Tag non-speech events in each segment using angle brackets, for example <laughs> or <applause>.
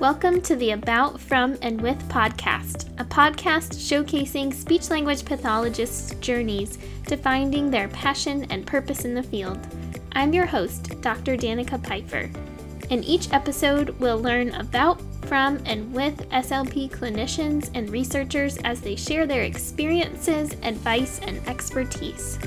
Welcome to the About, From, and With podcast, a podcast showcasing speech language pathologists' journeys to finding their passion and purpose in the field. I'm your host, Dr. Danica Piper. In each episode, we'll learn about, from, and with SLP clinicians and researchers as they share their experiences, advice, and expertise.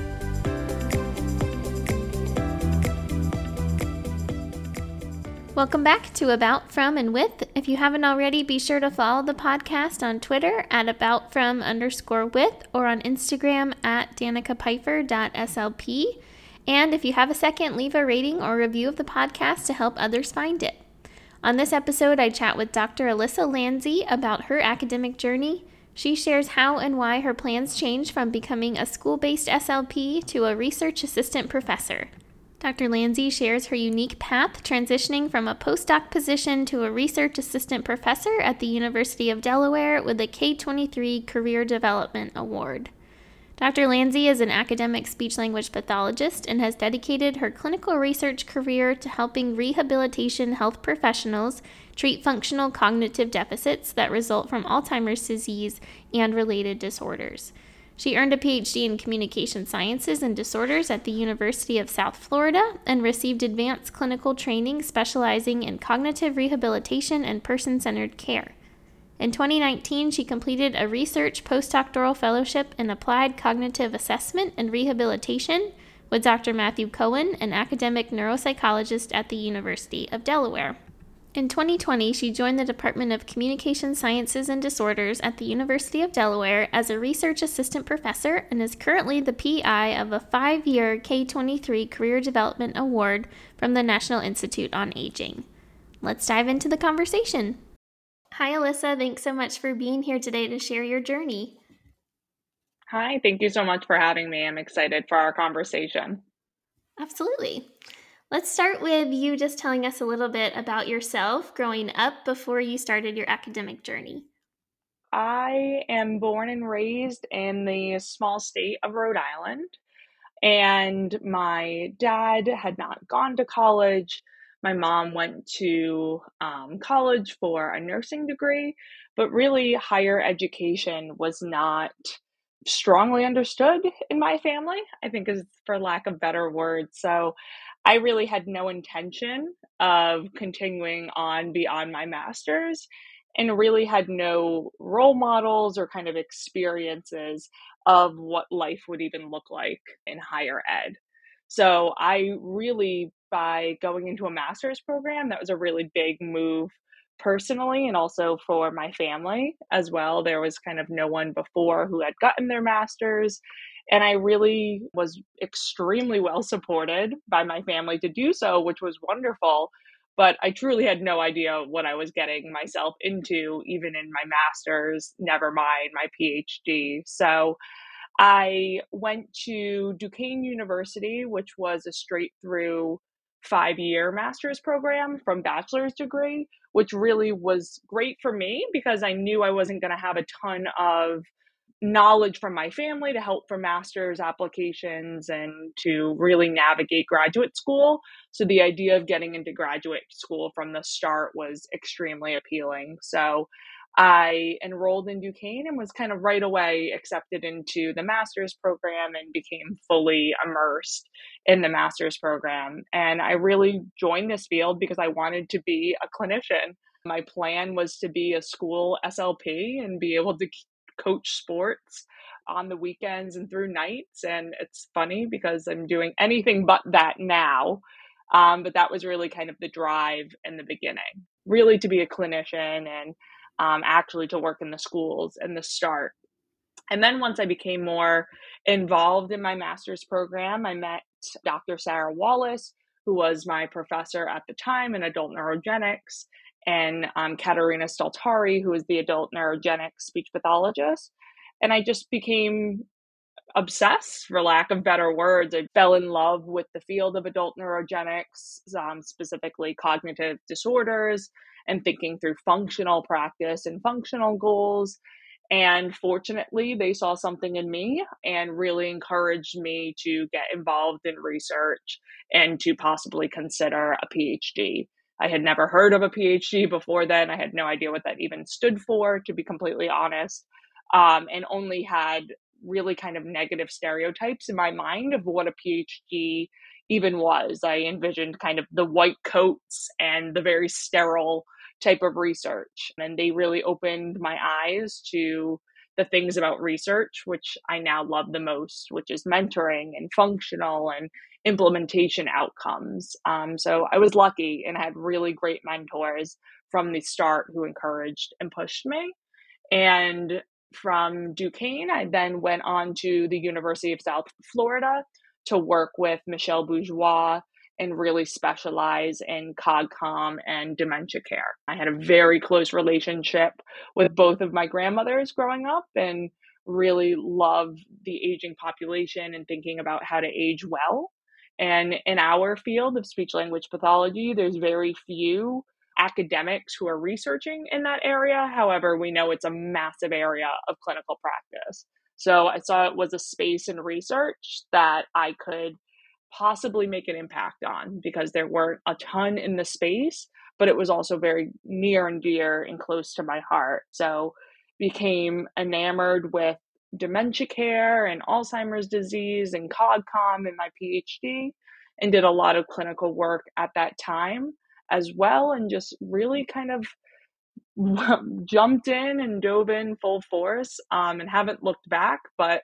Welcome back to About From and With. If you haven't already, be sure to follow the podcast on Twitter at About From underscore With or on Instagram at danicapiper.slp. And if you have a second, leave a rating or review of the podcast to help others find it. On this episode, I chat with Dr. Alyssa Lanzi about her academic journey. She shares how and why her plans changed from becoming a school based SLP to a research assistant professor. Dr. Lanzi shares her unique path transitioning from a postdoc position to a research assistant professor at the University of Delaware with a K23 Career Development Award. Dr. Lanzi is an academic speech language pathologist and has dedicated her clinical research career to helping rehabilitation health professionals treat functional cognitive deficits that result from Alzheimer's disease and related disorders. She earned a PhD in Communication Sciences and Disorders at the University of South Florida and received advanced clinical training specializing in cognitive rehabilitation and person centered care. In 2019, she completed a research postdoctoral fellowship in applied cognitive assessment and rehabilitation with Dr. Matthew Cohen, an academic neuropsychologist at the University of Delaware. In 2020, she joined the Department of Communication Sciences and Disorders at the University of Delaware as a research assistant professor and is currently the PI of a five year K23 Career Development Award from the National Institute on Aging. Let's dive into the conversation. Hi, Alyssa. Thanks so much for being here today to share your journey. Hi, thank you so much for having me. I'm excited for our conversation. Absolutely. Let's start with you just telling us a little bit about yourself growing up before you started your academic journey. I am born and raised in the small state of Rhode Island, and my dad had not gone to college. My mom went to um, college for a nursing degree, but really, higher education was not strongly understood in my family, I think is for lack of better words. So I really had no intention of continuing on beyond my master's and really had no role models or kind of experiences of what life would even look like in higher ed. So I really, by going into a master's program, that was a really big move personally and also for my family as well. There was kind of no one before who had gotten their master's. And I really was extremely well supported by my family to do so, which was wonderful. But I truly had no idea what I was getting myself into, even in my master's, never mind my PhD. So I went to Duquesne University, which was a straight through five year master's program from bachelor's degree, which really was great for me because I knew I wasn't going to have a ton of knowledge from my family to help for master's applications and to really navigate graduate school. So the idea of getting into graduate school from the start was extremely appealing. So I enrolled in Duquesne and was kind of right away accepted into the master's program and became fully immersed in the master's program. And I really joined this field because I wanted to be a clinician. My plan was to be a school SLP and be able to coach sports on the weekends and through nights. And it's funny because I'm doing anything but that now. Um, but that was really kind of the drive in the beginning, really to be a clinician and um, actually to work in the schools and the start. And then once I became more involved in my master's program, I met Dr. Sarah Wallace, who was my professor at the time in adult neurogenics and um, Katerina Staltari, who is the adult neurogenic speech pathologist. And I just became obsessed, for lack of better words. I fell in love with the field of adult neurogenics, um, specifically cognitive disorders, and thinking through functional practice and functional goals. And fortunately, they saw something in me and really encouraged me to get involved in research and to possibly consider a PhD. I had never heard of a PhD before then. I had no idea what that even stood for, to be completely honest, um, and only had really kind of negative stereotypes in my mind of what a PhD even was. I envisioned kind of the white coats and the very sterile type of research. And they really opened my eyes to the things about research, which I now love the most, which is mentoring and functional and implementation outcomes. Um, so I was lucky and had really great mentors from the start who encouraged and pushed me. And from Duquesne, I then went on to the University of South Florida to work with Michelle Bourgeois and really specialize in COGCOM and dementia care. I had a very close relationship with both of my grandmothers growing up and really love the aging population and thinking about how to age well. And in our field of speech language pathology, there's very few academics who are researching in that area. However, we know it's a massive area of clinical practice. So I saw it was a space in research that I could possibly make an impact on because there weren't a ton in the space, but it was also very near and dear and close to my heart. So became enamored with dementia care and Alzheimer's disease and COGCOM in my PhD and did a lot of clinical work at that time as well and just really kind of <laughs> jumped in and dove in full force um, and haven't looked back but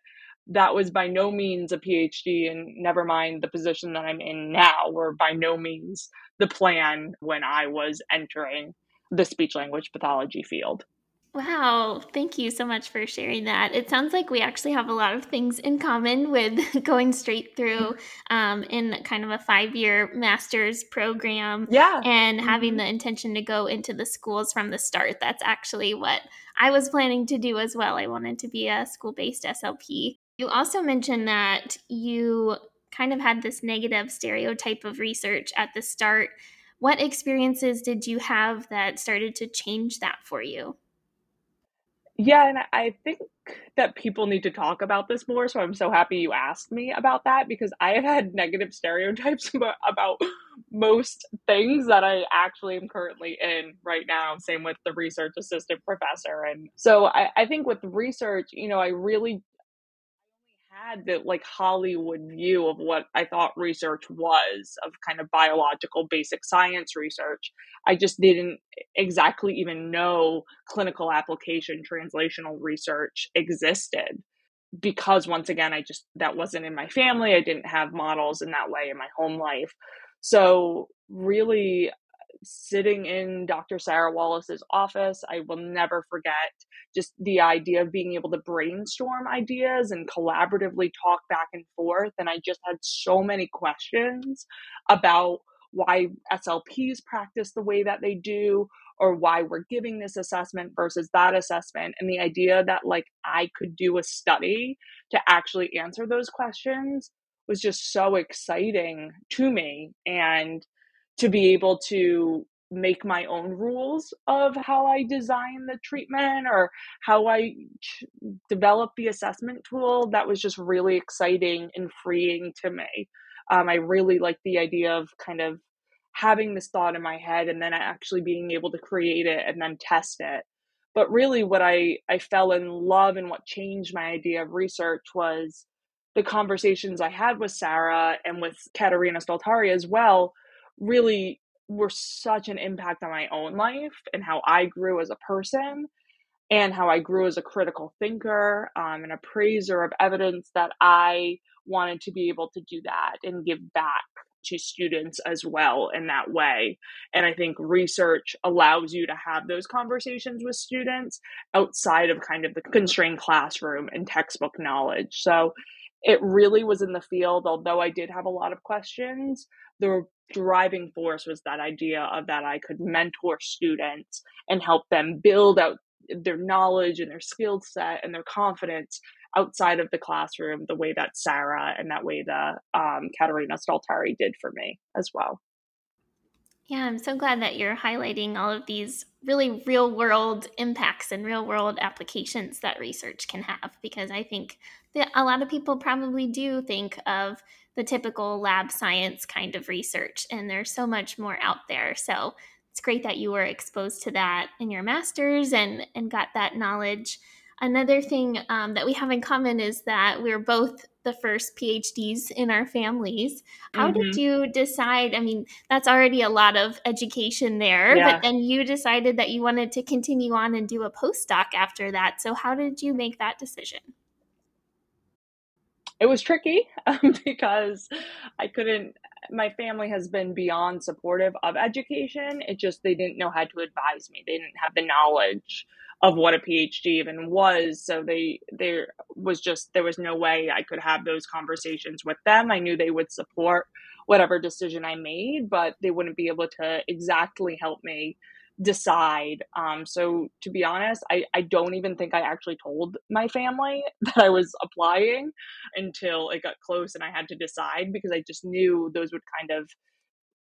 that was by no means a phd and never mind the position that i'm in now were by no means the plan when i was entering the speech language pathology field Wow, thank you so much for sharing that. It sounds like we actually have a lot of things in common with <laughs> going straight through um, in kind of a five year master's program. Yeah. And having mm-hmm. the intention to go into the schools from the start. That's actually what I was planning to do as well. I wanted to be a school based SLP. You also mentioned that you kind of had this negative stereotype of research at the start. What experiences did you have that started to change that for you? Yeah, and I think that people need to talk about this more. So I'm so happy you asked me about that because I have had negative stereotypes <laughs> about, most things that I actually am currently in right now. Same with the research assistant professor. And so I, I think with research, you know, I really had the like Hollywood view of what I thought research was of kind of biological basic science research. I just didn't exactly even know clinical application translational research existed because once again I just that wasn't in my family. I didn't have models in that way in my home life. So really sitting in Dr. Sarah Wallace's office, I will never forget just the idea of being able to brainstorm ideas and collaboratively talk back and forth. And I just had so many questions about why SLPs practice the way that they do, or why we're giving this assessment versus that assessment. And the idea that like I could do a study to actually answer those questions was just so exciting to me. And to be able to make my own rules of how I design the treatment or how I ch- develop the assessment tool. That was just really exciting and freeing to me. Um, I really like the idea of kind of having this thought in my head and then actually being able to create it and then test it. But really, what I, I fell in love and what changed my idea of research was the conversations I had with Sarah and with Katerina Staltari as well really were such an impact on my own life and how I grew as a person and how I grew as a critical thinker, um, an appraiser of evidence that I wanted to be able to do that and give back to students as well in that way. And I think research allows you to have those conversations with students outside of kind of the constrained classroom and textbook knowledge. So it really was in the field, although I did have a lot of questions. The driving force was that idea of that I could mentor students and help them build out their knowledge and their skill set and their confidence outside of the classroom the way that Sarah and that way the um, Katerina Staltari did for me as well. Yeah, I'm so glad that you're highlighting all of these really real world impacts and real world applications that research can have because I think that a lot of people probably do think of the typical lab science kind of research, and there's so much more out there. So it's great that you were exposed to that in your master's and and got that knowledge. Another thing um, that we have in common is that we're both the first PhDs in our families. How mm-hmm. did you decide? I mean, that's already a lot of education there, yeah. but then you decided that you wanted to continue on and do a postdoc after that. So, how did you make that decision? It was tricky <laughs> um, because I couldn't my family has been beyond supportive of education. It just they didn't know how to advise me. They didn't have the knowledge of what a PhD even was. So they there was just there was no way I could have those conversations with them. I knew they would support whatever decision I made, but they wouldn't be able to exactly help me decide. Um, so to be honest, I, I don't even think I actually told my family <laughs> that I was applying until it got close and I had to decide because I just knew those would kind of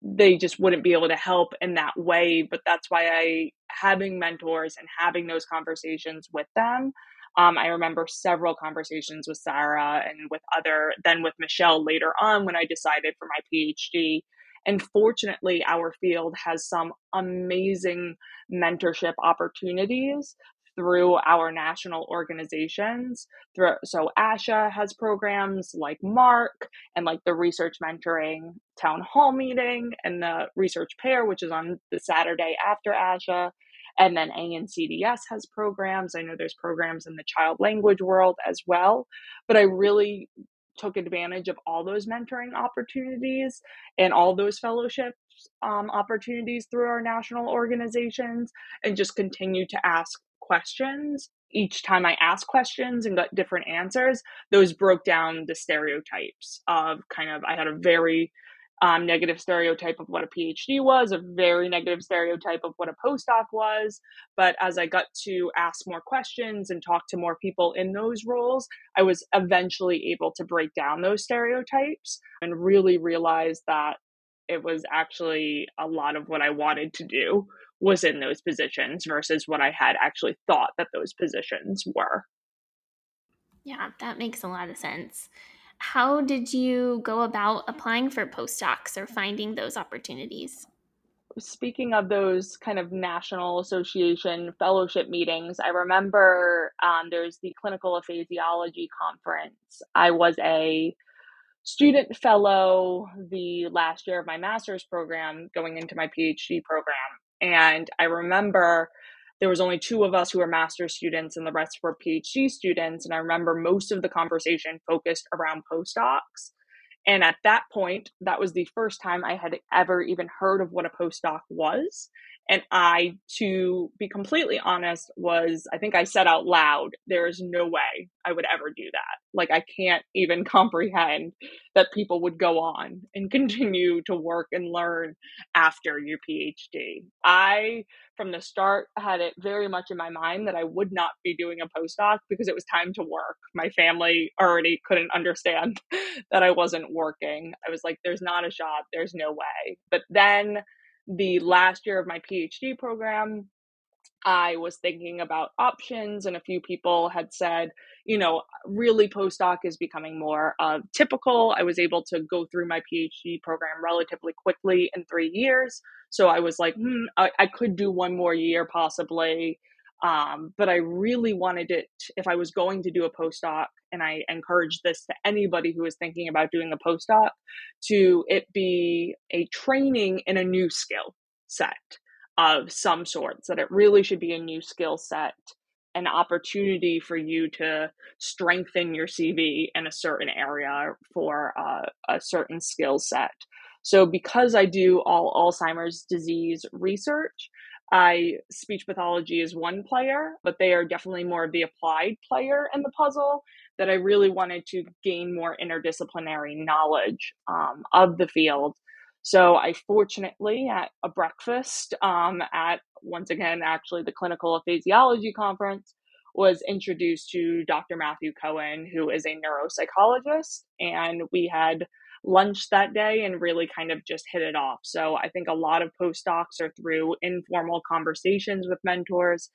they just wouldn't be able to help in that way. But that's why I having mentors and having those conversations with them. Um, I remember several conversations with Sarah and with other, then with Michelle later on when I decided for my PhD and fortunately, our field has some amazing mentorship opportunities through our national organizations. Through, so ASHA has programs like MARC and like the research mentoring town hall meeting and the research pair, which is on the Saturday after ASHA. And then ANCDS has programs. I know there's programs in the child language world as well. But I really took advantage of all those mentoring opportunities and all those fellowships um, opportunities through our national organizations and just continued to ask questions each time I asked questions and got different answers, those broke down the stereotypes of kind of, I had a very um, negative stereotype of what a PhD was, a very negative stereotype of what a postdoc was. But as I got to ask more questions and talk to more people in those roles, I was eventually able to break down those stereotypes and really realize that it was actually a lot of what I wanted to do was in those positions versus what I had actually thought that those positions were. Yeah, that makes a lot of sense how did you go about applying for postdocs or finding those opportunities? Speaking of those kind of national association fellowship meetings, I remember um, there's the clinical aphasiology conference. I was a student fellow the last year of my master's program going into my PhD program. And I remember there was only two of us who were master's students and the rest were phd students. And i remember most of the conversation focused around postdocs. And at that point that was the first time i had ever even heard of what a postdoc was and I, to be completely honest, was I think I said out loud, there is no way I would ever do that. Like, I can't even <laughs> comprehend that people would go on and continue to work and learn after your PhD. I, from the start, had it very much in my mind that I would not be doing a postdoc because it was time to work. My family already couldn't understand <laughs> that I wasn't working. I was like, there's not a job, there's no way. But then, the last year of my PhD program, I was thinking about options, and a few people had said, you know, really postdoc is becoming more uh, typical. I was able to go through my PhD program relatively quickly in three years. So I was like, hmm, I, I could do one more year possibly. Um, but I really wanted it, if I was going to do a postdoc, and I encourage this to anybody who is thinking about doing a postdoc, to it be a training in a new skill set of some sorts, that it really should be a new skill set, an opportunity for you to strengthen your CV in a certain area for uh, a certain skill set. So, because I do all Alzheimer's disease research, I speech pathology is one player, but they are definitely more of the applied player in the puzzle. That I really wanted to gain more interdisciplinary knowledge um, of the field. So I fortunately at a breakfast um, at once again actually the clinical aphasiology conference was introduced to Dr. Matthew Cohen, who is a neuropsychologist, and we had lunch that day and really kind of just hit it off. So I think a lot of postdocs are through informal conversations with mentors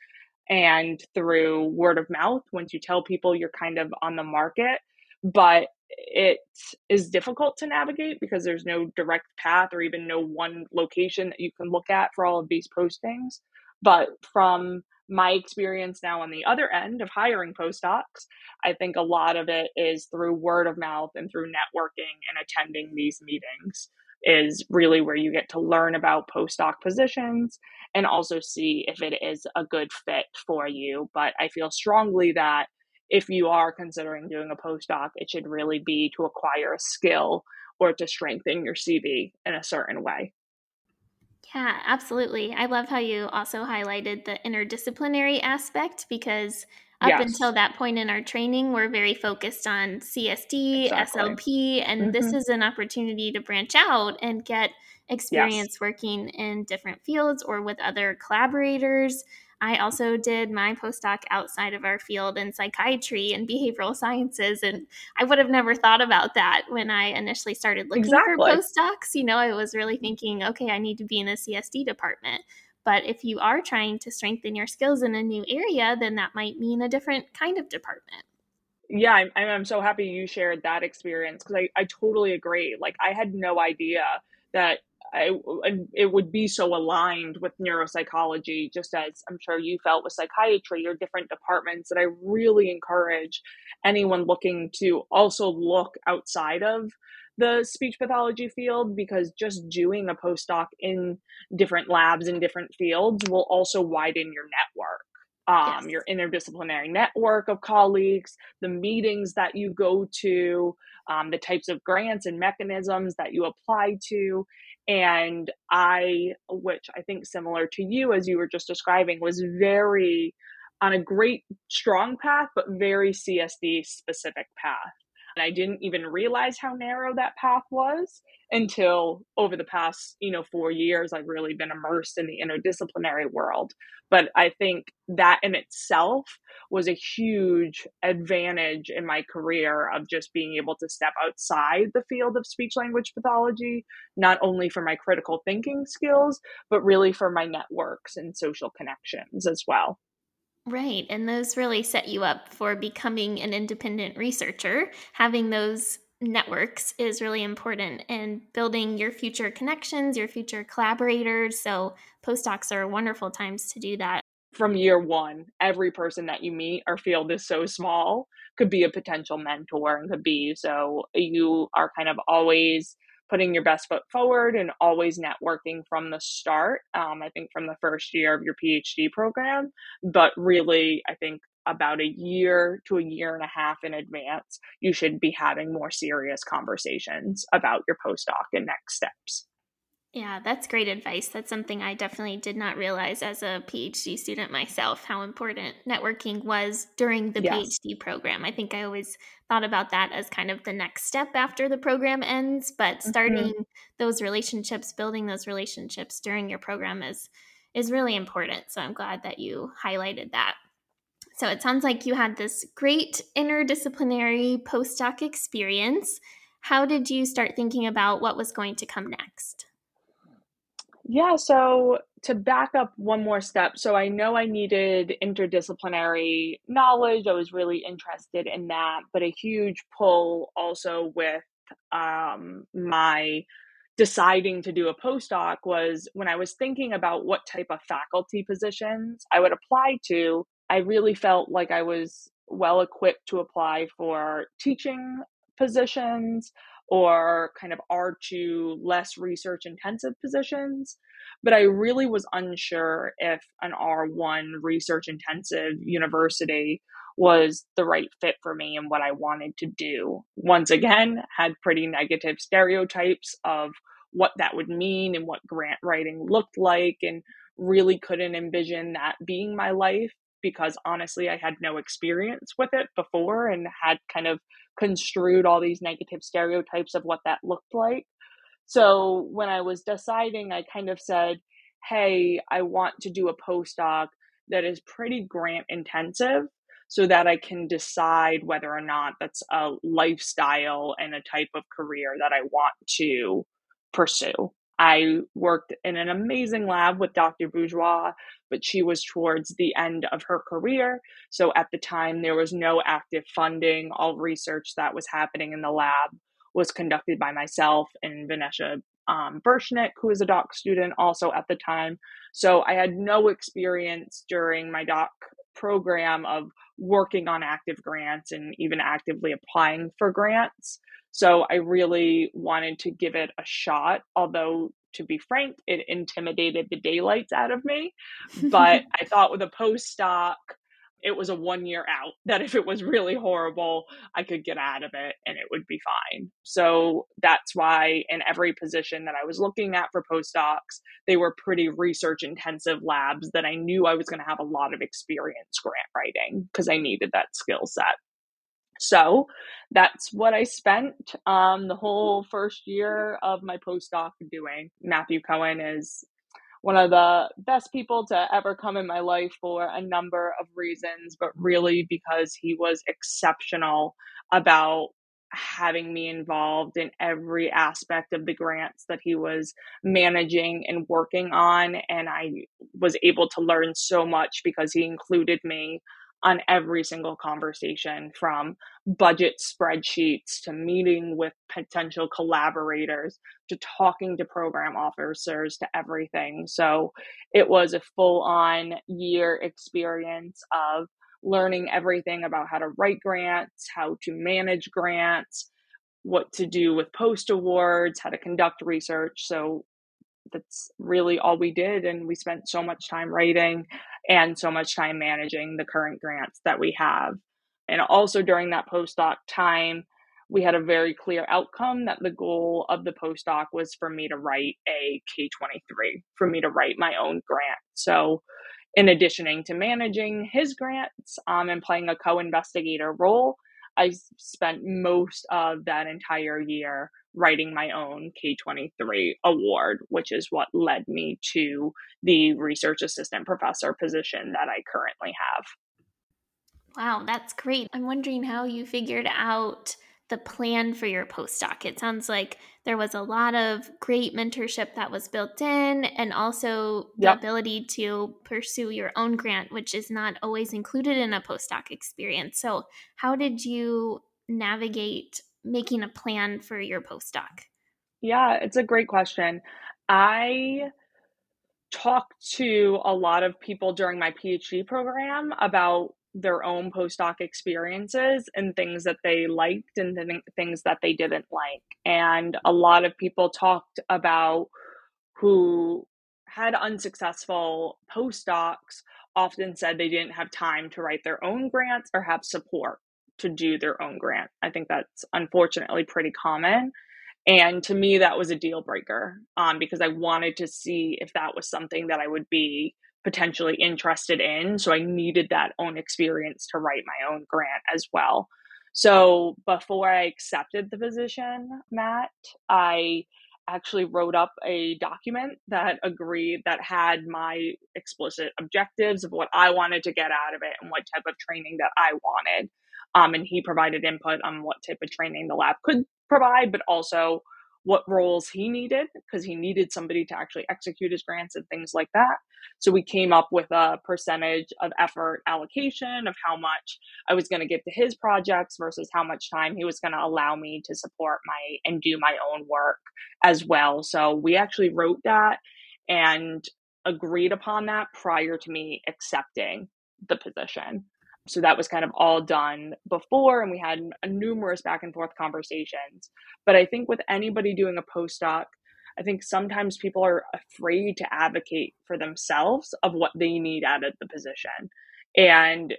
and through word of mouth once you tell people you're kind of on the market. But it is difficult to navigate because there's no direct path or even no one location that you can look at for all of these postings. But from my experience now on the other end of hiring postdocs, I think a lot of it is through word of mouth and through networking and attending these meetings is really where you get to learn about postdoc positions and also see if it is a good fit for you. But I feel strongly that if you are considering doing a postdoc, it should really be to acquire a skill or to strengthen your CV in a certain way. Yeah, absolutely. I love how you also highlighted the interdisciplinary aspect because up yes. until that point in our training, we're very focused on CSD, exactly. SLP, and mm-hmm. this is an opportunity to branch out and get experience yes. working in different fields or with other collaborators I also did my postdoc outside of our field in psychiatry and behavioral sciences. And I would have never thought about that when I initially started looking exactly. for postdocs. You know, I was really thinking, okay, I need to be in a CSD department. But if you are trying to strengthen your skills in a new area, then that might mean a different kind of department. Yeah, I'm, I'm so happy you shared that experience because I, I totally agree. Like, I had no idea that I, it would be so aligned with neuropsychology, just as I'm sure you felt with psychiatry or different departments, that I really encourage anyone looking to also look outside of the speech pathology field because just doing a postdoc in different labs in different fields will also widen your network. Um, yes. your interdisciplinary network of colleagues, the meetings that you go to, um, the types of grants and mechanisms that you apply to. And I, which I think similar to you as you were just describing, was very on a great strong path, but very CSD specific path. And I didn't even realize how narrow that path was until over the past, you know, four years, I've really been immersed in the interdisciplinary world. But I think that in itself was a huge advantage in my career of just being able to step outside the field of speech language pathology, not only for my critical thinking skills, but really for my networks and social connections as well. Right. And those really set you up for becoming an independent researcher. Having those networks is really important and building your future connections, your future collaborators. So, postdocs are wonderful times to do that. From year one, every person that you meet, our field is so small, could be a potential mentor and could be. So, you are kind of always putting your best foot forward and always networking from the start. Um, I think from the first year of your PhD program, but really, I think about a year to a year and a half in advance, you should be having more serious conversations about your postdoc and next steps. Yeah, that's great advice. That's something I definitely did not realize as a PhD student myself how important networking was during the yes. PhD program. I think I always thought about that as kind of the next step after the program ends, but starting mm-hmm. those relationships, building those relationships during your program is is really important. So I'm glad that you highlighted that. So it sounds like you had this great interdisciplinary postdoc experience. How did you start thinking about what was going to come next? Yeah, so to back up one more step, so I know I needed interdisciplinary knowledge. I was really interested in that, but a huge pull also with um, my deciding to do a postdoc was when I was thinking about what type of faculty positions I would apply to, I really felt like I was well equipped to apply for teaching positions or kind of R2 less research intensive positions. But I really was unsure if an R1 research intensive university was the right fit for me and what I wanted to do. Once again, had pretty negative stereotypes of what that would mean and what grant writing looked like, and really couldn't envision that being my life because honestly, I had no experience with it before and had kind of construed all these negative stereotypes of what that looked like. So when I was deciding, I kind of said, hey, I want to do a postdoc that is pretty grant intensive so that I can decide whether or not that's a lifestyle and a type of career that I want to pursue. I worked in an amazing lab with Dr. Bourgeois, but she was towards the end of her career. So at the time, there was no active funding. All research that was happening in the lab was conducted by myself and Vanessa um, Burshnic, who was a doc student also at the time. So I had no experience during my doc program of working on active grants and even actively applying for grants. So I really wanted to give it a shot, although to be frank, it intimidated the daylights out of me. But <laughs> I thought with a postdoc, it was a one year out <laughs> that if it was really horrible, I could get out of it and it would be fine. So that's why in every position that I was looking at for postdocs, they were pretty research intensive labs that I knew I was going to have a lot of experience grant writing because I needed that skill set. So that's what I spent um, the whole first year of my postdoc doing. Matthew Cohen is one of the best people to ever come in my life for a number of reasons, but really because he was exceptional about having me involved in every aspect of the grants that he was managing and working on. And I was able to learn so much because he included me on every single conversation from budget spreadsheets to meeting with potential collaborators to talking to program officers to everything. So it was a full on year experience of learning everything about how to write grants, how to manage grants, what to do with post awards, how to conduct research. So that's really all we did. And we spent so much time writing and so much time managing the current grants that we have. And also during that postdoc time, we had a very clear outcome that the goal of the postdoc was for me to write a K23, for me to write my own grant. So, in additioning to managing his grants um, and playing a co investigator role, I spent most of that entire year writing my own K23 award, which is what led me to the research assistant professor position that I currently have. Wow, that's great. I'm wondering how you figured out the plan for your postdoc. It sounds like there was a lot of great mentorship that was built in and also the yep. ability to pursue your own grant, which is not always included in a postdoc experience. So, how did you navigate making a plan for your postdoc? Yeah, it's a great question. I talked to a lot of people during my PhD program about their own postdoc experiences and things that they liked and th- things that they didn't like. And a lot of people talked about who had unsuccessful postdocs often said they didn't have time to write their own grants or have support to do their own grant. I think that's unfortunately pretty common. And to me, that was a deal breaker um, because I wanted to see if that was something that I would be potentially interested in. So I needed that own experience to write my own grant as well. So before I accepted the position, Matt, I actually wrote up a document that agreed that had my explicit objectives of what I wanted to get out of it and what type of training that I wanted. Um, and he provided input on what type of training the lab could provide, but also what roles he needed because he needed somebody to actually execute his grants and things like that. So we came up with a percentage of effort allocation of how much I was going to give to his projects versus how much time he was going to allow me to support my and do my own work as well. So we actually wrote that and agreed upon that prior to me accepting the position so that was kind of all done before and we had numerous back and forth conversations. But i think with anybody doing a postdoc i think sometimes people are afraid to advocate for themselves of what they need out of the position. And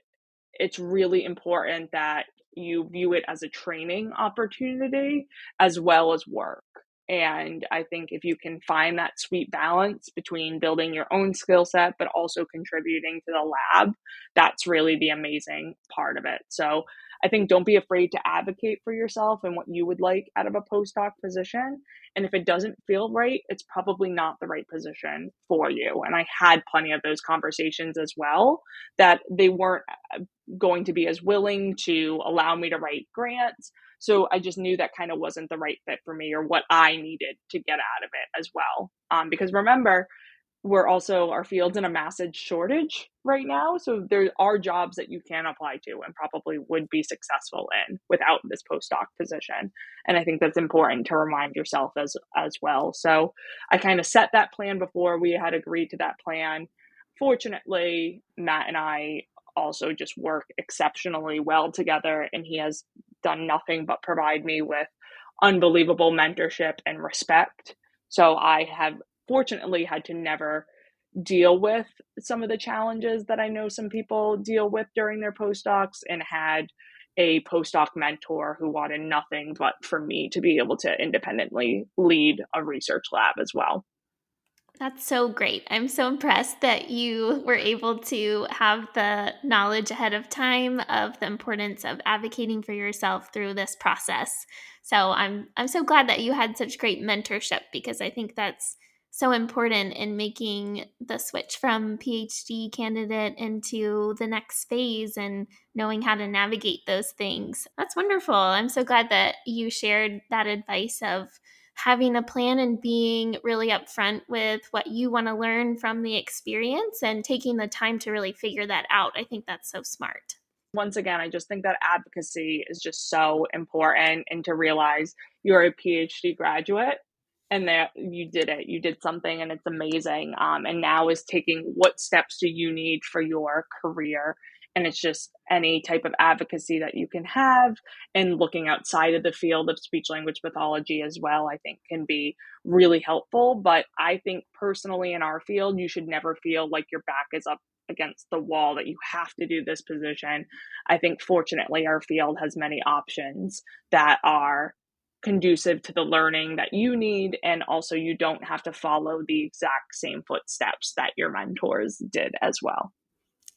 it's really important that you view it as a training opportunity as well as work and I think if you can find that sweet balance between building your own skill set, but also contributing to the lab, that's really the amazing part of it. So I think don't be afraid to advocate for yourself and what you would like out of a postdoc position. And if it doesn't feel right, it's probably not the right position for you. And I had plenty of those conversations as well that they weren't uh, going to be as willing to allow me to write grants. So I just knew that kind of wasn't the right fit for me or what I needed to get out of it as well. Um, because remember, we're also our fields in a massive shortage right now so there are jobs that you can apply to and probably would be successful in without this postdoc position and i think that's important to remind yourself as as well so i kind of set that plan before we had agreed to that plan fortunately matt and i also just work exceptionally well together and he has done nothing but provide me with unbelievable mentorship and respect so I have fortunately had to never deal with some of the challenges that I know some people deal with during their postdocs and had a postdoc mentor who wanted nothing but for me to be able to independently lead a research lab as well. That's so great. I'm so impressed that you were able to have the knowledge ahead of time of the importance of advocating for yourself through this process. So I'm I'm so glad that you had such great mentorship because I think that's so important in making the switch from PhD candidate into the next phase and knowing how to navigate those things. That's wonderful. I'm so glad that you shared that advice of having a plan and being really upfront with what you want to learn from the experience and taking the time to really figure that out. I think that's so smart. Once again, I just think that advocacy is just so important and to realize you're a PhD graduate and that you did it you did something and it's amazing um, and now is taking what steps do you need for your career and it's just any type of advocacy that you can have and looking outside of the field of speech language pathology as well i think can be really helpful. But i think personally in our field you should never feel like your back is up against the wall that you have to do this position. I think fortunately our field has many options that are conducive to the learning that you need and also you don't have to follow the exact same footsteps that your mentors did as well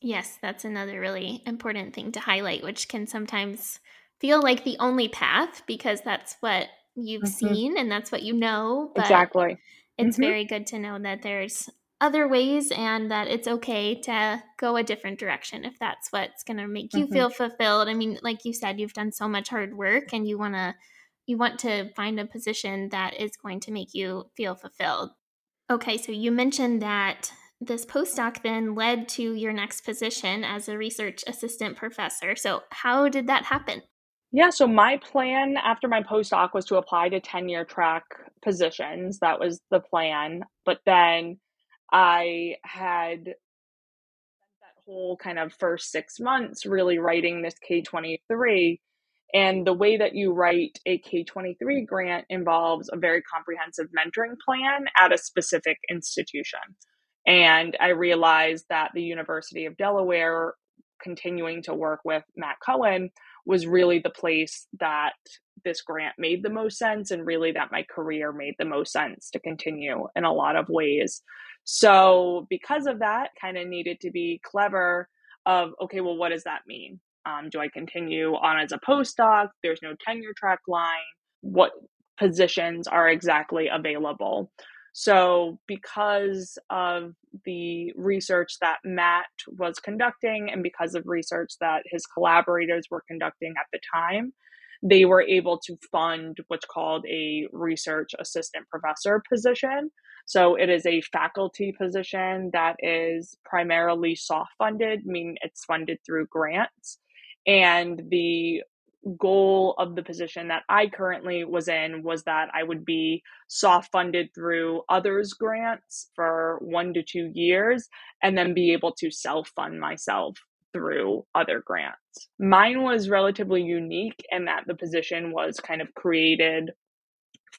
yes that's another really important thing to highlight which can sometimes feel like the only path because that's what you've mm-hmm. seen and that's what you know exactly it's mm-hmm. very good to know that there's other ways and that it's okay to go a different direction if that's what's going to make you mm-hmm. feel fulfilled i mean like you said you've done so much hard work and you want to you want to find a position that is going to make you feel fulfilled. Okay, so you mentioned that this postdoc then led to your next position as a research assistant professor. So, how did that happen? Yeah, so my plan after my postdoc was to apply to tenure track positions. That was the plan. But then I had that whole kind of first six months really writing this K23 and the way that you write a K23 grant involves a very comprehensive mentoring plan at a specific institution. And I realized that the University of Delaware, continuing to work with Matt Cohen, was really the place that this grant made the most sense and really that my career made the most sense to continue in a lot of ways. So, because of that, kind of needed to be clever of okay, well, what does that mean? Um, do I continue on as a postdoc? There's no tenure track line. What positions are exactly available? So, because of the research that Matt was conducting and because of research that his collaborators were conducting at the time, they were able to fund what's called a research assistant professor position. So it is a faculty position that is primarily soft funded, meaning it's funded through grants. And the goal of the position that I currently was in was that I would be soft funded through others grants for one to two years and then be able to self fund myself through other grants. Mine was relatively unique in that the position was kind of created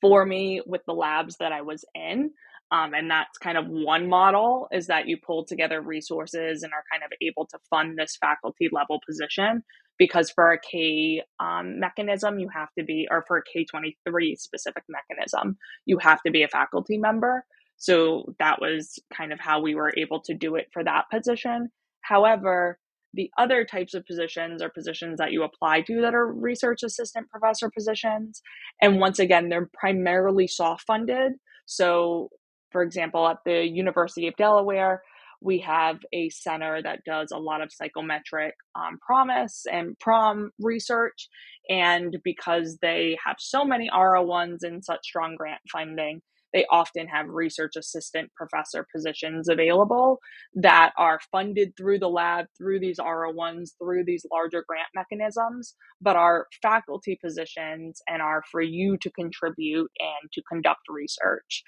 for me with the labs that I was in. Um, and that's kind of one model is that you pull together resources and are kind of able to fund this faculty level position because for a K um, mechanism, you have to be, or for a K23 specific mechanism, you have to be a faculty member. So that was kind of how we were able to do it for that position. However, The other types of positions are positions that you apply to that are research assistant professor positions. And once again, they're primarily soft funded. So, for example, at the University of Delaware, we have a center that does a lot of psychometric um, PROMIS and prom research. And because they have so many R01s and such strong grant funding, they often have research assistant professor positions available that are funded through the lab, through these R01s, through these larger grant mechanisms, but are faculty positions and are for you to contribute and to conduct research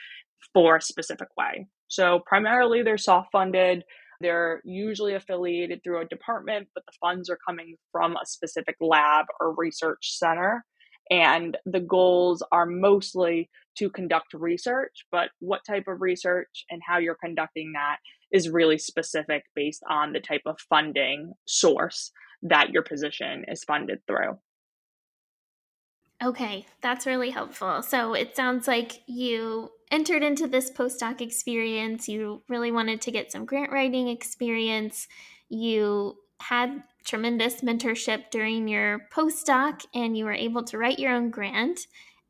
for a specific way. So, primarily, they're soft funded. They're usually affiliated through a department, but the funds are coming from a specific lab or research center. And the goals are mostly to conduct research, but what type of research and how you're conducting that is really specific based on the type of funding source that your position is funded through. Okay, that's really helpful. So it sounds like you entered into this postdoc experience, you really wanted to get some grant writing experience, you had tremendous mentorship during your postdoc, and you were able to write your own grant.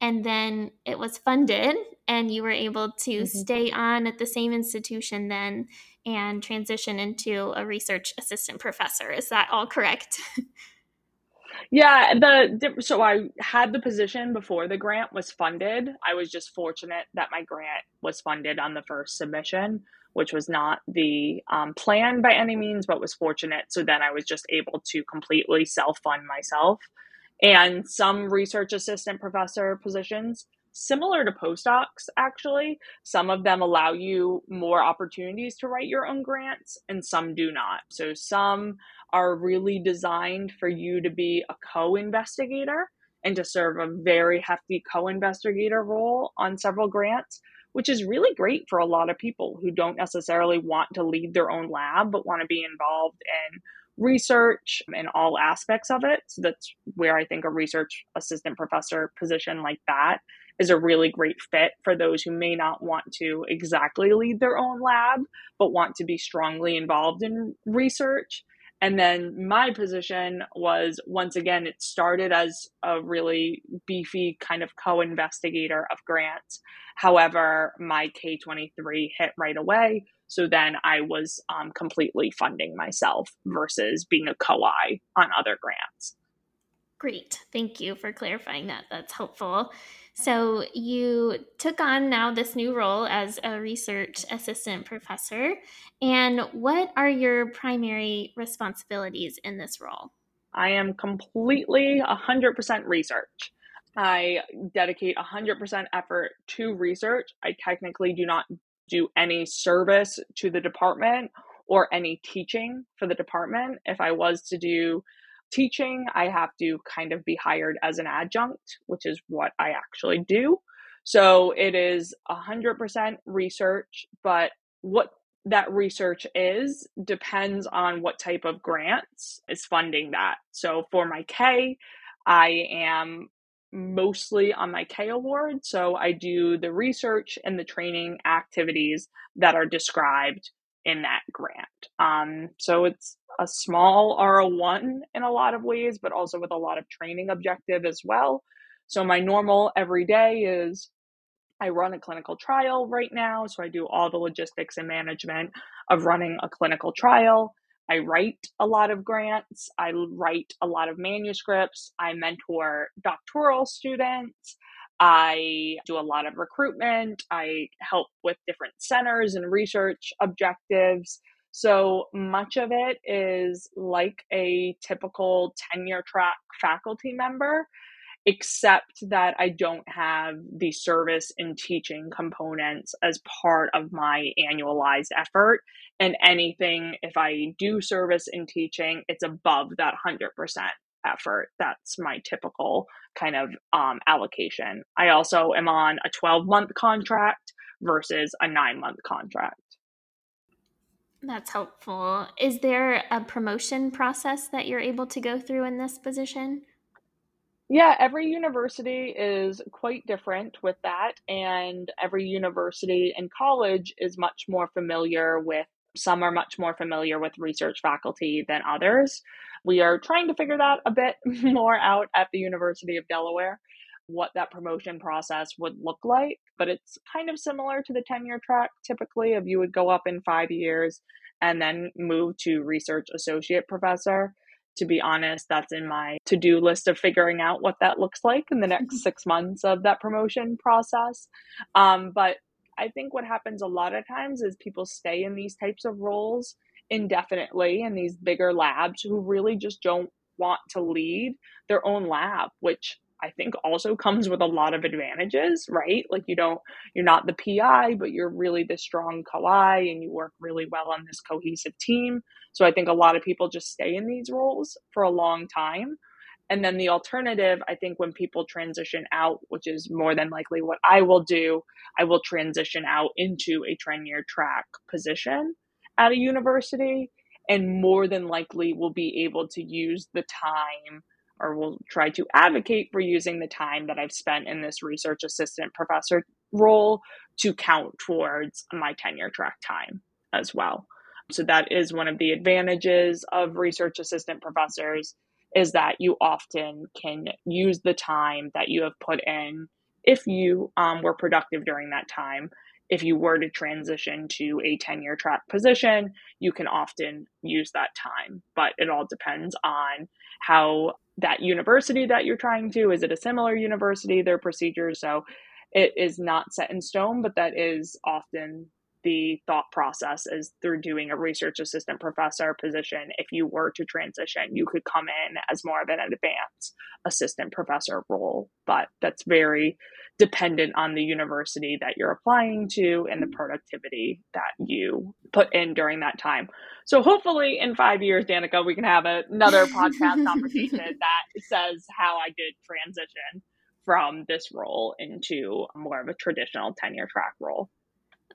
And then it was funded, and you were able to mm-hmm. stay on at the same institution then and transition into a research assistant professor. Is that all correct? <laughs> Yeah, the so I had the position before the grant was funded. I was just fortunate that my grant was funded on the first submission, which was not the um, plan by any means, but was fortunate. So then I was just able to completely self fund myself. And some research assistant professor positions, similar to postdocs, actually, some of them allow you more opportunities to write your own grants, and some do not. So some are really designed for you to be a co investigator and to serve a very hefty co investigator role on several grants, which is really great for a lot of people who don't necessarily want to lead their own lab but want to be involved in research and all aspects of it. So that's where I think a research assistant professor position like that is a really great fit for those who may not want to exactly lead their own lab, but want to be strongly involved in research and then my position was once again, it started as a really beefy kind of co investigator of grants. However, my K 23 hit right away. So then I was um, completely funding myself versus being a co I on other grants. Great. Thank you for clarifying that. That's helpful. So, you took on now this new role as a research assistant professor. And what are your primary responsibilities in this role? I am completely 100% research. I dedicate 100% effort to research. I technically do not do any service to the department or any teaching for the department. If I was to do teaching, I have to kind of be hired as an adjunct, which is what I actually do. So it is 100% research, but what that research is depends on what type of grants is funding that. So for my K, I am mostly on my K award. So I do the research and the training activities that are described in that grant. Um, so it's a small R01 in a lot of ways, but also with a lot of training objective as well. So my normal every day is I run a clinical trial right now. So I do all the logistics and management of running a clinical trial. I write a lot of grants. I write a lot of manuscripts. I mentor doctoral students. I do a lot of recruitment. I help with different centers and research objectives. So much of it is like a typical tenure track faculty member, except that I don't have the service and teaching components as part of my annualized effort. And anything, if I do service and teaching, it's above that 100% effort. That's my typical kind of um, allocation. I also am on a 12 month contract versus a nine month contract. That's helpful. Is there a promotion process that you're able to go through in this position? Yeah, every university is quite different with that, and every university and college is much more familiar with Some are much more familiar with research faculty than others. We are trying to figure that a bit <laughs> more out at the University of Delaware, what that promotion process would look like. But it's kind of similar to the tenure track typically of you would go up in five years and then move to research associate professor. To be honest, that's in my to do list of figuring out what that looks like in the <laughs> next six months of that promotion process. Um, but I think what happens a lot of times is people stay in these types of roles indefinitely in these bigger labs who really just don't want to lead their own lab, which I think also comes with a lot of advantages, right? Like you don't, you're not the PI, but you're really the strong co-I and you work really well on this cohesive team. So I think a lot of people just stay in these roles for a long time. And then the alternative, I think when people transition out, which is more than likely what I will do, I will transition out into a tenure track position at a university and more than likely will be able to use the time or will try to advocate for using the time that I've spent in this research assistant professor role to count towards my tenure track time as well. So that is one of the advantages of research assistant professors is that you often can use the time that you have put in if you um, were productive during that time. If you were to transition to a tenure track position, you can often use that time, but it all depends on how that university that you're trying to is it a similar university, their procedures. So it is not set in stone, but that is often the thought process is through doing a research assistant professor position. If you were to transition, you could come in as more of an advanced assistant professor role, but that's very dependent on the university that you're applying to and the productivity that you put in during that time. So hopefully in five years, Danica, we can have another podcast <laughs> conversation that says how I did transition from this role into more of a traditional tenure track role.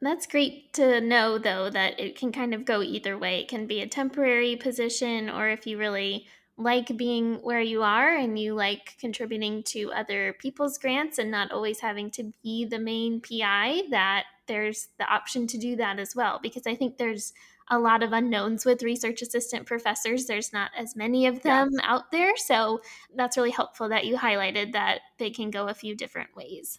That's great to know, though, that it can kind of go either way. It can be a temporary position, or if you really like being where you are and you like contributing to other people's grants and not always having to be the main PI, that there's the option to do that as well. Because I think there's a lot of unknowns with research assistant professors. There's not as many of them yes. out there. So that's really helpful that you highlighted that they can go a few different ways.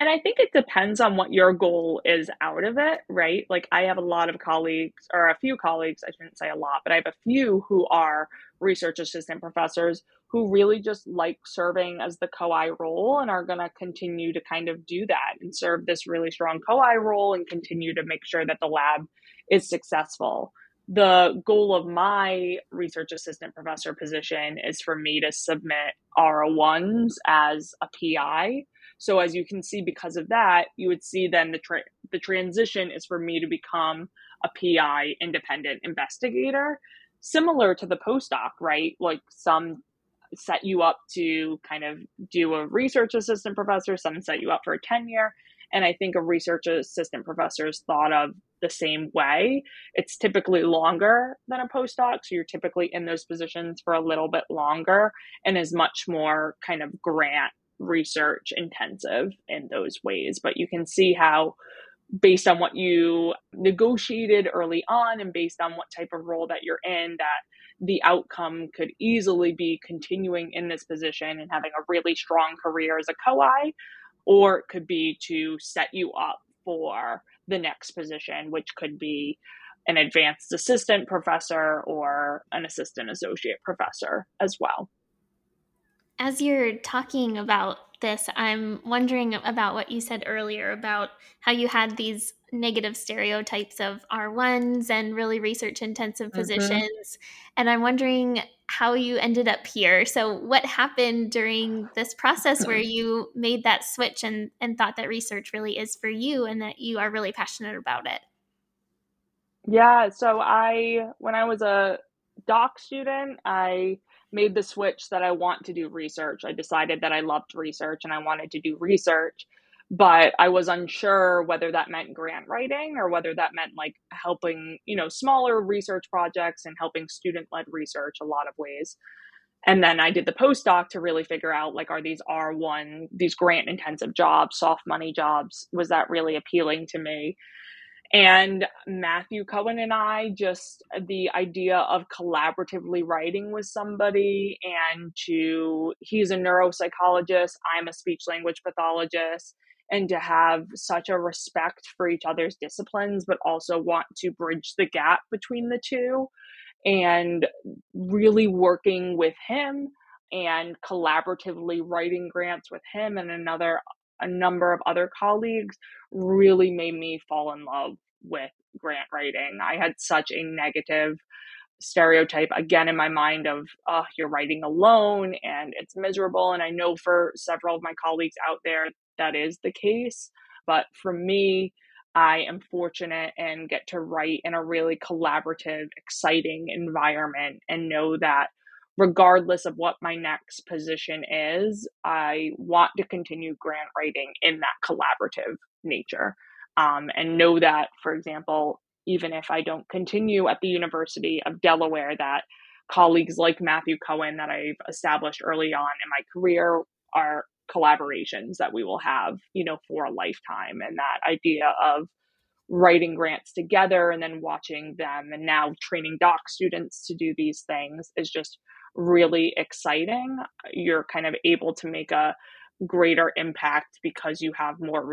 And I think it depends on what your goal is out of it, right? Like I have a lot of colleagues, or a few colleagues, I shouldn't say a lot, but I have a few who are research assistant professors who really just like serving as the co-I role and are going to continue to kind of do that and serve this really strong co-I role and continue to make sure that the lab is successful. The goal of my research assistant professor position is for me to submit R1s as a PI so as you can see, because of that, you would see then the tra- the transition is for me to become a PI independent investigator, similar to the postdoc, right? Like some set you up to kind of do a research assistant professor, some set you up for a tenure. And I think a research assistant professor is thought of the same way. It's typically longer than a postdoc. So you're typically in those positions for a little bit longer and is much more kind of grant research intensive in those ways. But you can see how, based on what you negotiated early on and based on what type of role that you're in, that the outcome could easily be continuing in this position and having a really strong career as a co-I, or it could be to set you up for the next position, which could be an advanced assistant professor or an assistant associate professor as well. As you're talking about this, I'm wondering about what you said earlier about how you had these negative stereotypes of R1s and really research intensive mm-hmm. positions. And I'm wondering how you ended up here. So, what happened during this process where <clears throat> you made that switch and, and thought that research really is for you and that you are really passionate about it? Yeah. So, I, when I was a doc student, I made the switch that I want to do research. I decided that I loved research and I wanted to do research, but I was unsure whether that meant grant writing or whether that meant like helping, you know, smaller research projects and helping student led research a lot of ways. And then I did the postdoc to really figure out like, are these R1, these grant intensive jobs, soft money jobs, was that really appealing to me? And Matthew Cohen and I just the idea of collaboratively writing with somebody and to he's a neuropsychologist, I'm a speech language pathologist, and to have such a respect for each other's disciplines, but also want to bridge the gap between the two. And really working with him and collaboratively writing grants with him and another a number of other colleagues really made me fall in love with grant writing. I had such a negative stereotype again in my mind of oh you're writing alone and it's miserable and I know for several of my colleagues out there that is the case but for me I am fortunate and get to write in a really collaborative exciting environment and know that regardless of what my next position is, I want to continue grant writing in that collaborative nature. Um, and know that, for example, even if I don't continue at the University of Delaware, that colleagues like Matthew Cohen that I've established early on in my career are collaborations that we will have, you know, for a lifetime. And that idea of writing grants together and then watching them and now training doc students to do these things is just really exciting. You're kind of able to make a greater impact because you have more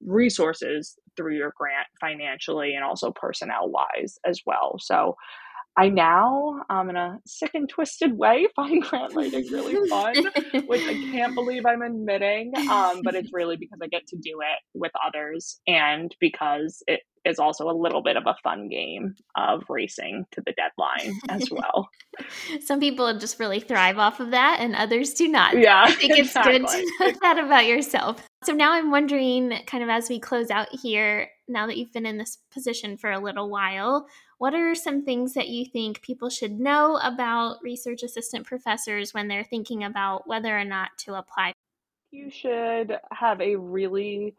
resources through your grant financially and also personnel wise as well. So I now, um, in a sick and twisted way, <laughs> find grant writing really fun, which I can't believe I'm admitting. Um, but it's really because I get to do it with others and because it is also a little bit of a fun game of racing to the deadline as <laughs> well. Some people just really thrive off of that and others do not. Yeah. I think exactly. it's good to know <laughs> that about yourself. So now I'm wondering, kind of as we close out here, now that you've been in this position for a little while, what are some things that you think people should know about research assistant professors when they're thinking about whether or not to apply? You should have a really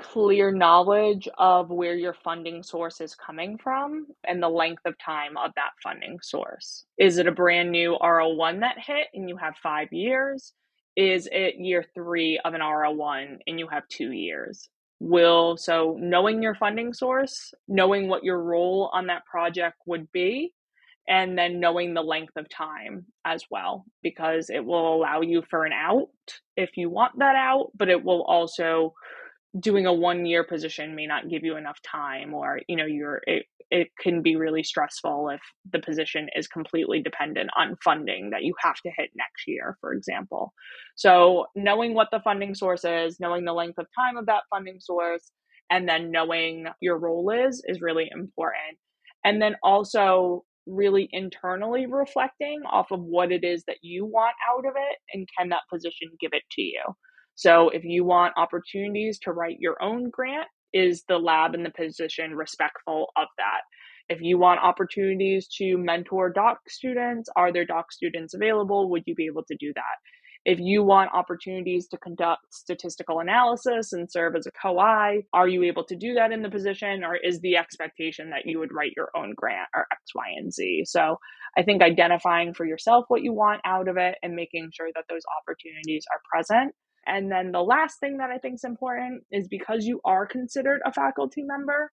clear knowledge of where your funding source is coming from and the length of time of that funding source. Is it a brand new R01 that hit and you have five years? Is it year three of an R01 and you have two years? Will so knowing your funding source, knowing what your role on that project would be, and then knowing the length of time as well, because it will allow you for an out if you want that out, but it will also doing a one year position may not give you enough time or you know you're it, it can be really stressful if the position is completely dependent on funding that you have to hit next year for example. So knowing what the funding source is knowing the length of time of that funding source and then knowing your role is is really important. And then also really internally reflecting off of what it is that you want out of it and can that position give it to you. So if you want opportunities to write your own grant, is the lab and the position respectful of that? If you want opportunities to mentor doc students, are there doc students available? Would you be able to do that? If you want opportunities to conduct statistical analysis and serve as a co-I, are you able to do that in the position or is the expectation that you would write your own grant or X, Y, and Z? So I think identifying for yourself what you want out of it and making sure that those opportunities are present and then the last thing that I think is important is because you are considered a faculty member,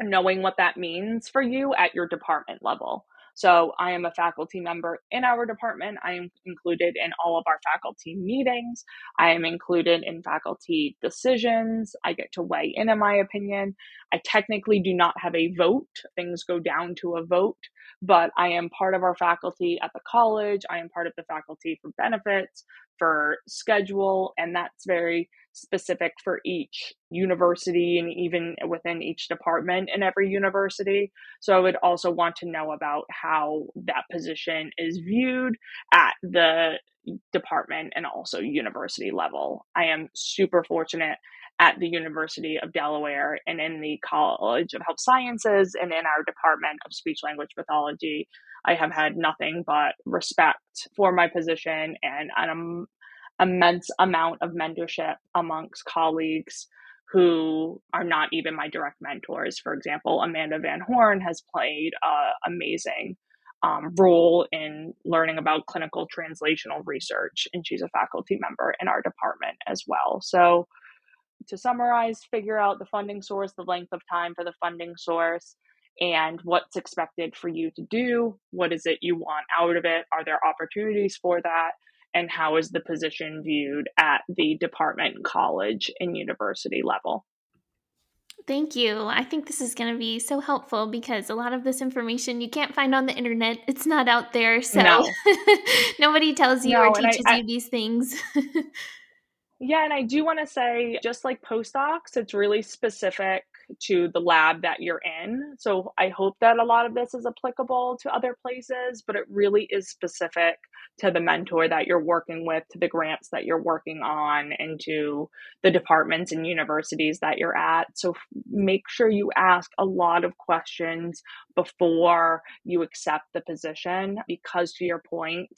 knowing what that means for you at your department level. So I am a faculty member in our department. I am included in all of our faculty meetings. I am included in faculty decisions. I get to weigh in, in my opinion. I technically do not have a vote. Things go down to a vote, but I am part of our faculty at the college. I am part of the faculty for benefits, for schedule, and that's very specific for each university and even within each department in every university. So I would also want to know about how that position is viewed at the department and also university level. I am super fortunate at the University of Delaware and in the College of Health Sciences and in our Department of Speech Language Pathology. I have had nothing but respect for my position and an immense amount of mentorship amongst colleagues who are not even my direct mentors. For example, Amanda Van Horne has played an amazing um, role in learning about clinical translational research, and she's a faculty member in our department as well. So, to summarize, figure out the funding source, the length of time for the funding source, and what's expected for you to do. What is it you want out of it? Are there opportunities for that? And how is the position viewed at the department, college, and university level? Thank you. I think this is going to be so helpful because a lot of this information you can't find on the internet. It's not out there. So no. <laughs> nobody tells you no, or teaches I, I, you these things. <laughs> yeah, and I do want to say just like postdocs, it's really specific to the lab that you're in. So I hope that a lot of this is applicable to other places, but it really is specific to the mentor that you're working with, to the grants that you're working on, and to the departments and universities that you're at. So make sure you ask a lot of questions before you accept the position because to your point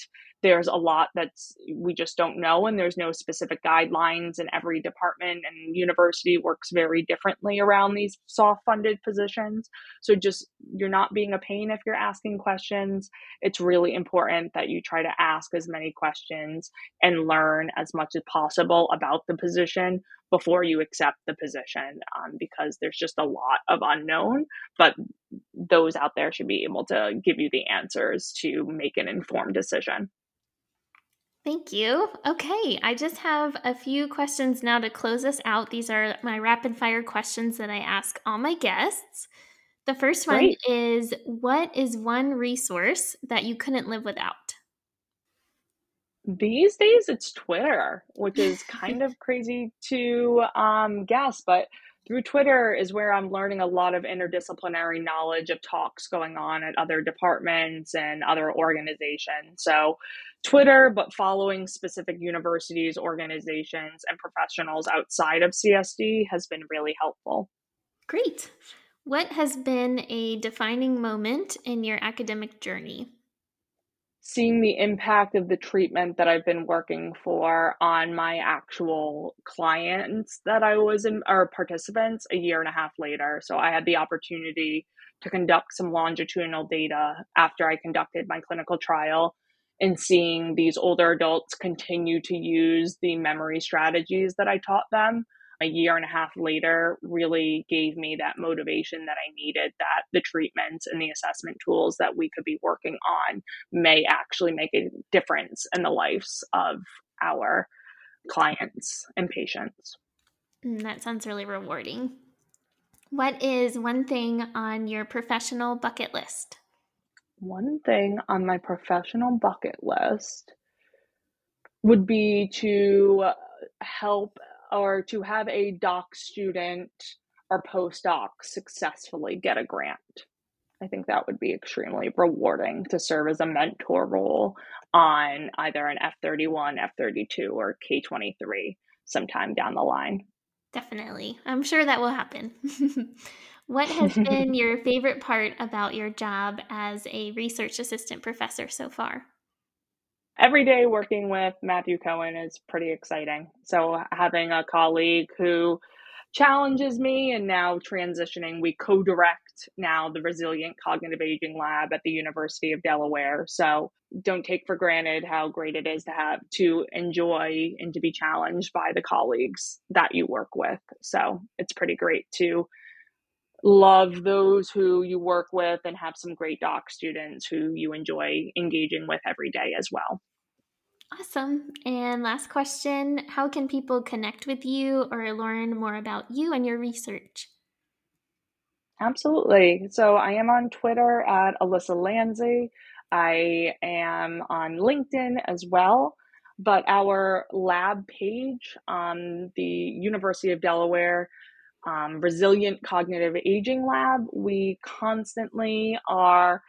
there's a lot that's we just don't know and there's no specific guidelines and every department and university works very differently around these soft funded positions. So just you're not being a pain if you're asking questions. It's really important that you try to ask as many questions and learn as much as possible about the position before you accept the position um, because there's just a lot of unknown but those out there should be able to give you the answers to make an informed decision Thank you. Okay, I just have a few questions now to close us out. These are my rapid fire questions that I ask all my guests. The first one Great. is What is one resource that you couldn't live without? These days, it's Twitter, which is <laughs> kind of crazy to um, guess, but through Twitter is where I'm learning a lot of interdisciplinary knowledge of talks going on at other departments and other organizations. So, Twitter, but following specific universities, organizations, and professionals outside of CSD has been really helpful. Great. What has been a defining moment in your academic journey? Seeing the impact of the treatment that I've been working for on my actual clients that I was in or participants a year and a half later. So I had the opportunity to conduct some longitudinal data after I conducted my clinical trial and seeing these older adults continue to use the memory strategies that I taught them a year and a half later really gave me that motivation that I needed that the treatments and the assessment tools that we could be working on may actually make a difference in the lives of our clients and patients. Mm, that sounds really rewarding. What is one thing on your professional bucket list? One thing on my professional bucket list would be to help or to have a doc student or postdoc successfully get a grant. I think that would be extremely rewarding to serve as a mentor role on either an F 31, F 32, or K 23 sometime down the line. Definitely. I'm sure that will happen. <laughs> what has <laughs> been your favorite part about your job as a research assistant professor so far? Every day working with Matthew Cohen is pretty exciting. So having a colleague who challenges me and now transitioning, we co-direct now the Resilient Cognitive Aging Lab at the University of Delaware. So don't take for granted how great it is to have to enjoy and to be challenged by the colleagues that you work with. So it's pretty great to love those who you work with and have some great doc students who you enjoy engaging with every day as well. Awesome. And last question How can people connect with you or learn more about you and your research? Absolutely. So I am on Twitter at Alyssa Lanzi. I am on LinkedIn as well. But our lab page on the University of Delaware um, Resilient Cognitive Aging Lab, we constantly are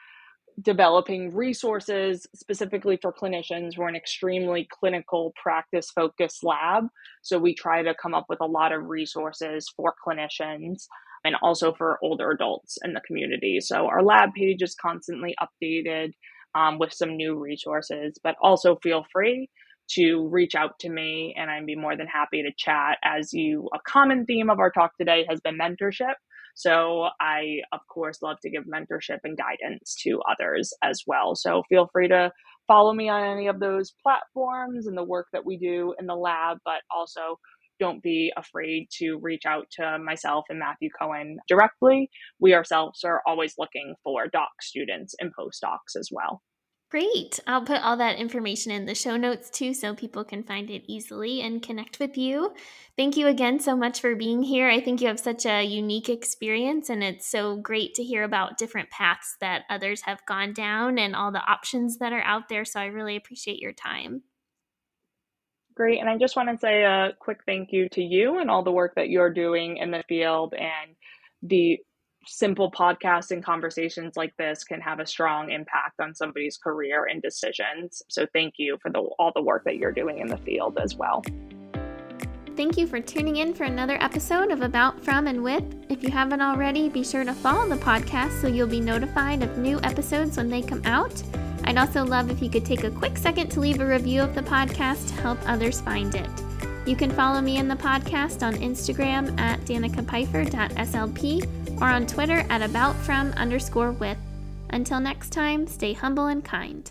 developing resources specifically for clinicians. We're an extremely clinical practice focused lab. So we try to come up with a lot of resources for clinicians and also for older adults in the community. So our lab page is constantly updated um, with some new resources, but also feel free to reach out to me and I'd be more than happy to chat as you a common theme of our talk today has been mentorship. So I, of course, love to give mentorship and guidance to others as well. So feel free to follow me on any of those platforms and the work that we do in the lab, but also don't be afraid to reach out to myself and Matthew Cohen directly. We ourselves are always looking for doc students and postdocs as well. Great. I'll put all that information in the show notes too so people can find it easily and connect with you. Thank you again so much for being here. I think you have such a unique experience, and it's so great to hear about different paths that others have gone down and all the options that are out there. So I really appreciate your time. Great. And I just want to say a quick thank you to you and all the work that you're doing in the field and the simple podcasts and conversations like this can have a strong impact on somebody's career and decisions. So thank you for the, all the work that you're doing in the field as well. Thank you for tuning in for another episode of About From and With. If you haven't already, be sure to follow the podcast so you'll be notified of new episodes when they come out. I'd also love if you could take a quick second to leave a review of the podcast to help others find it. You can follow me in the podcast on Instagram at danicapfeiffer.slp or on Twitter at aboutfrom underscore with. Until next time, stay humble and kind.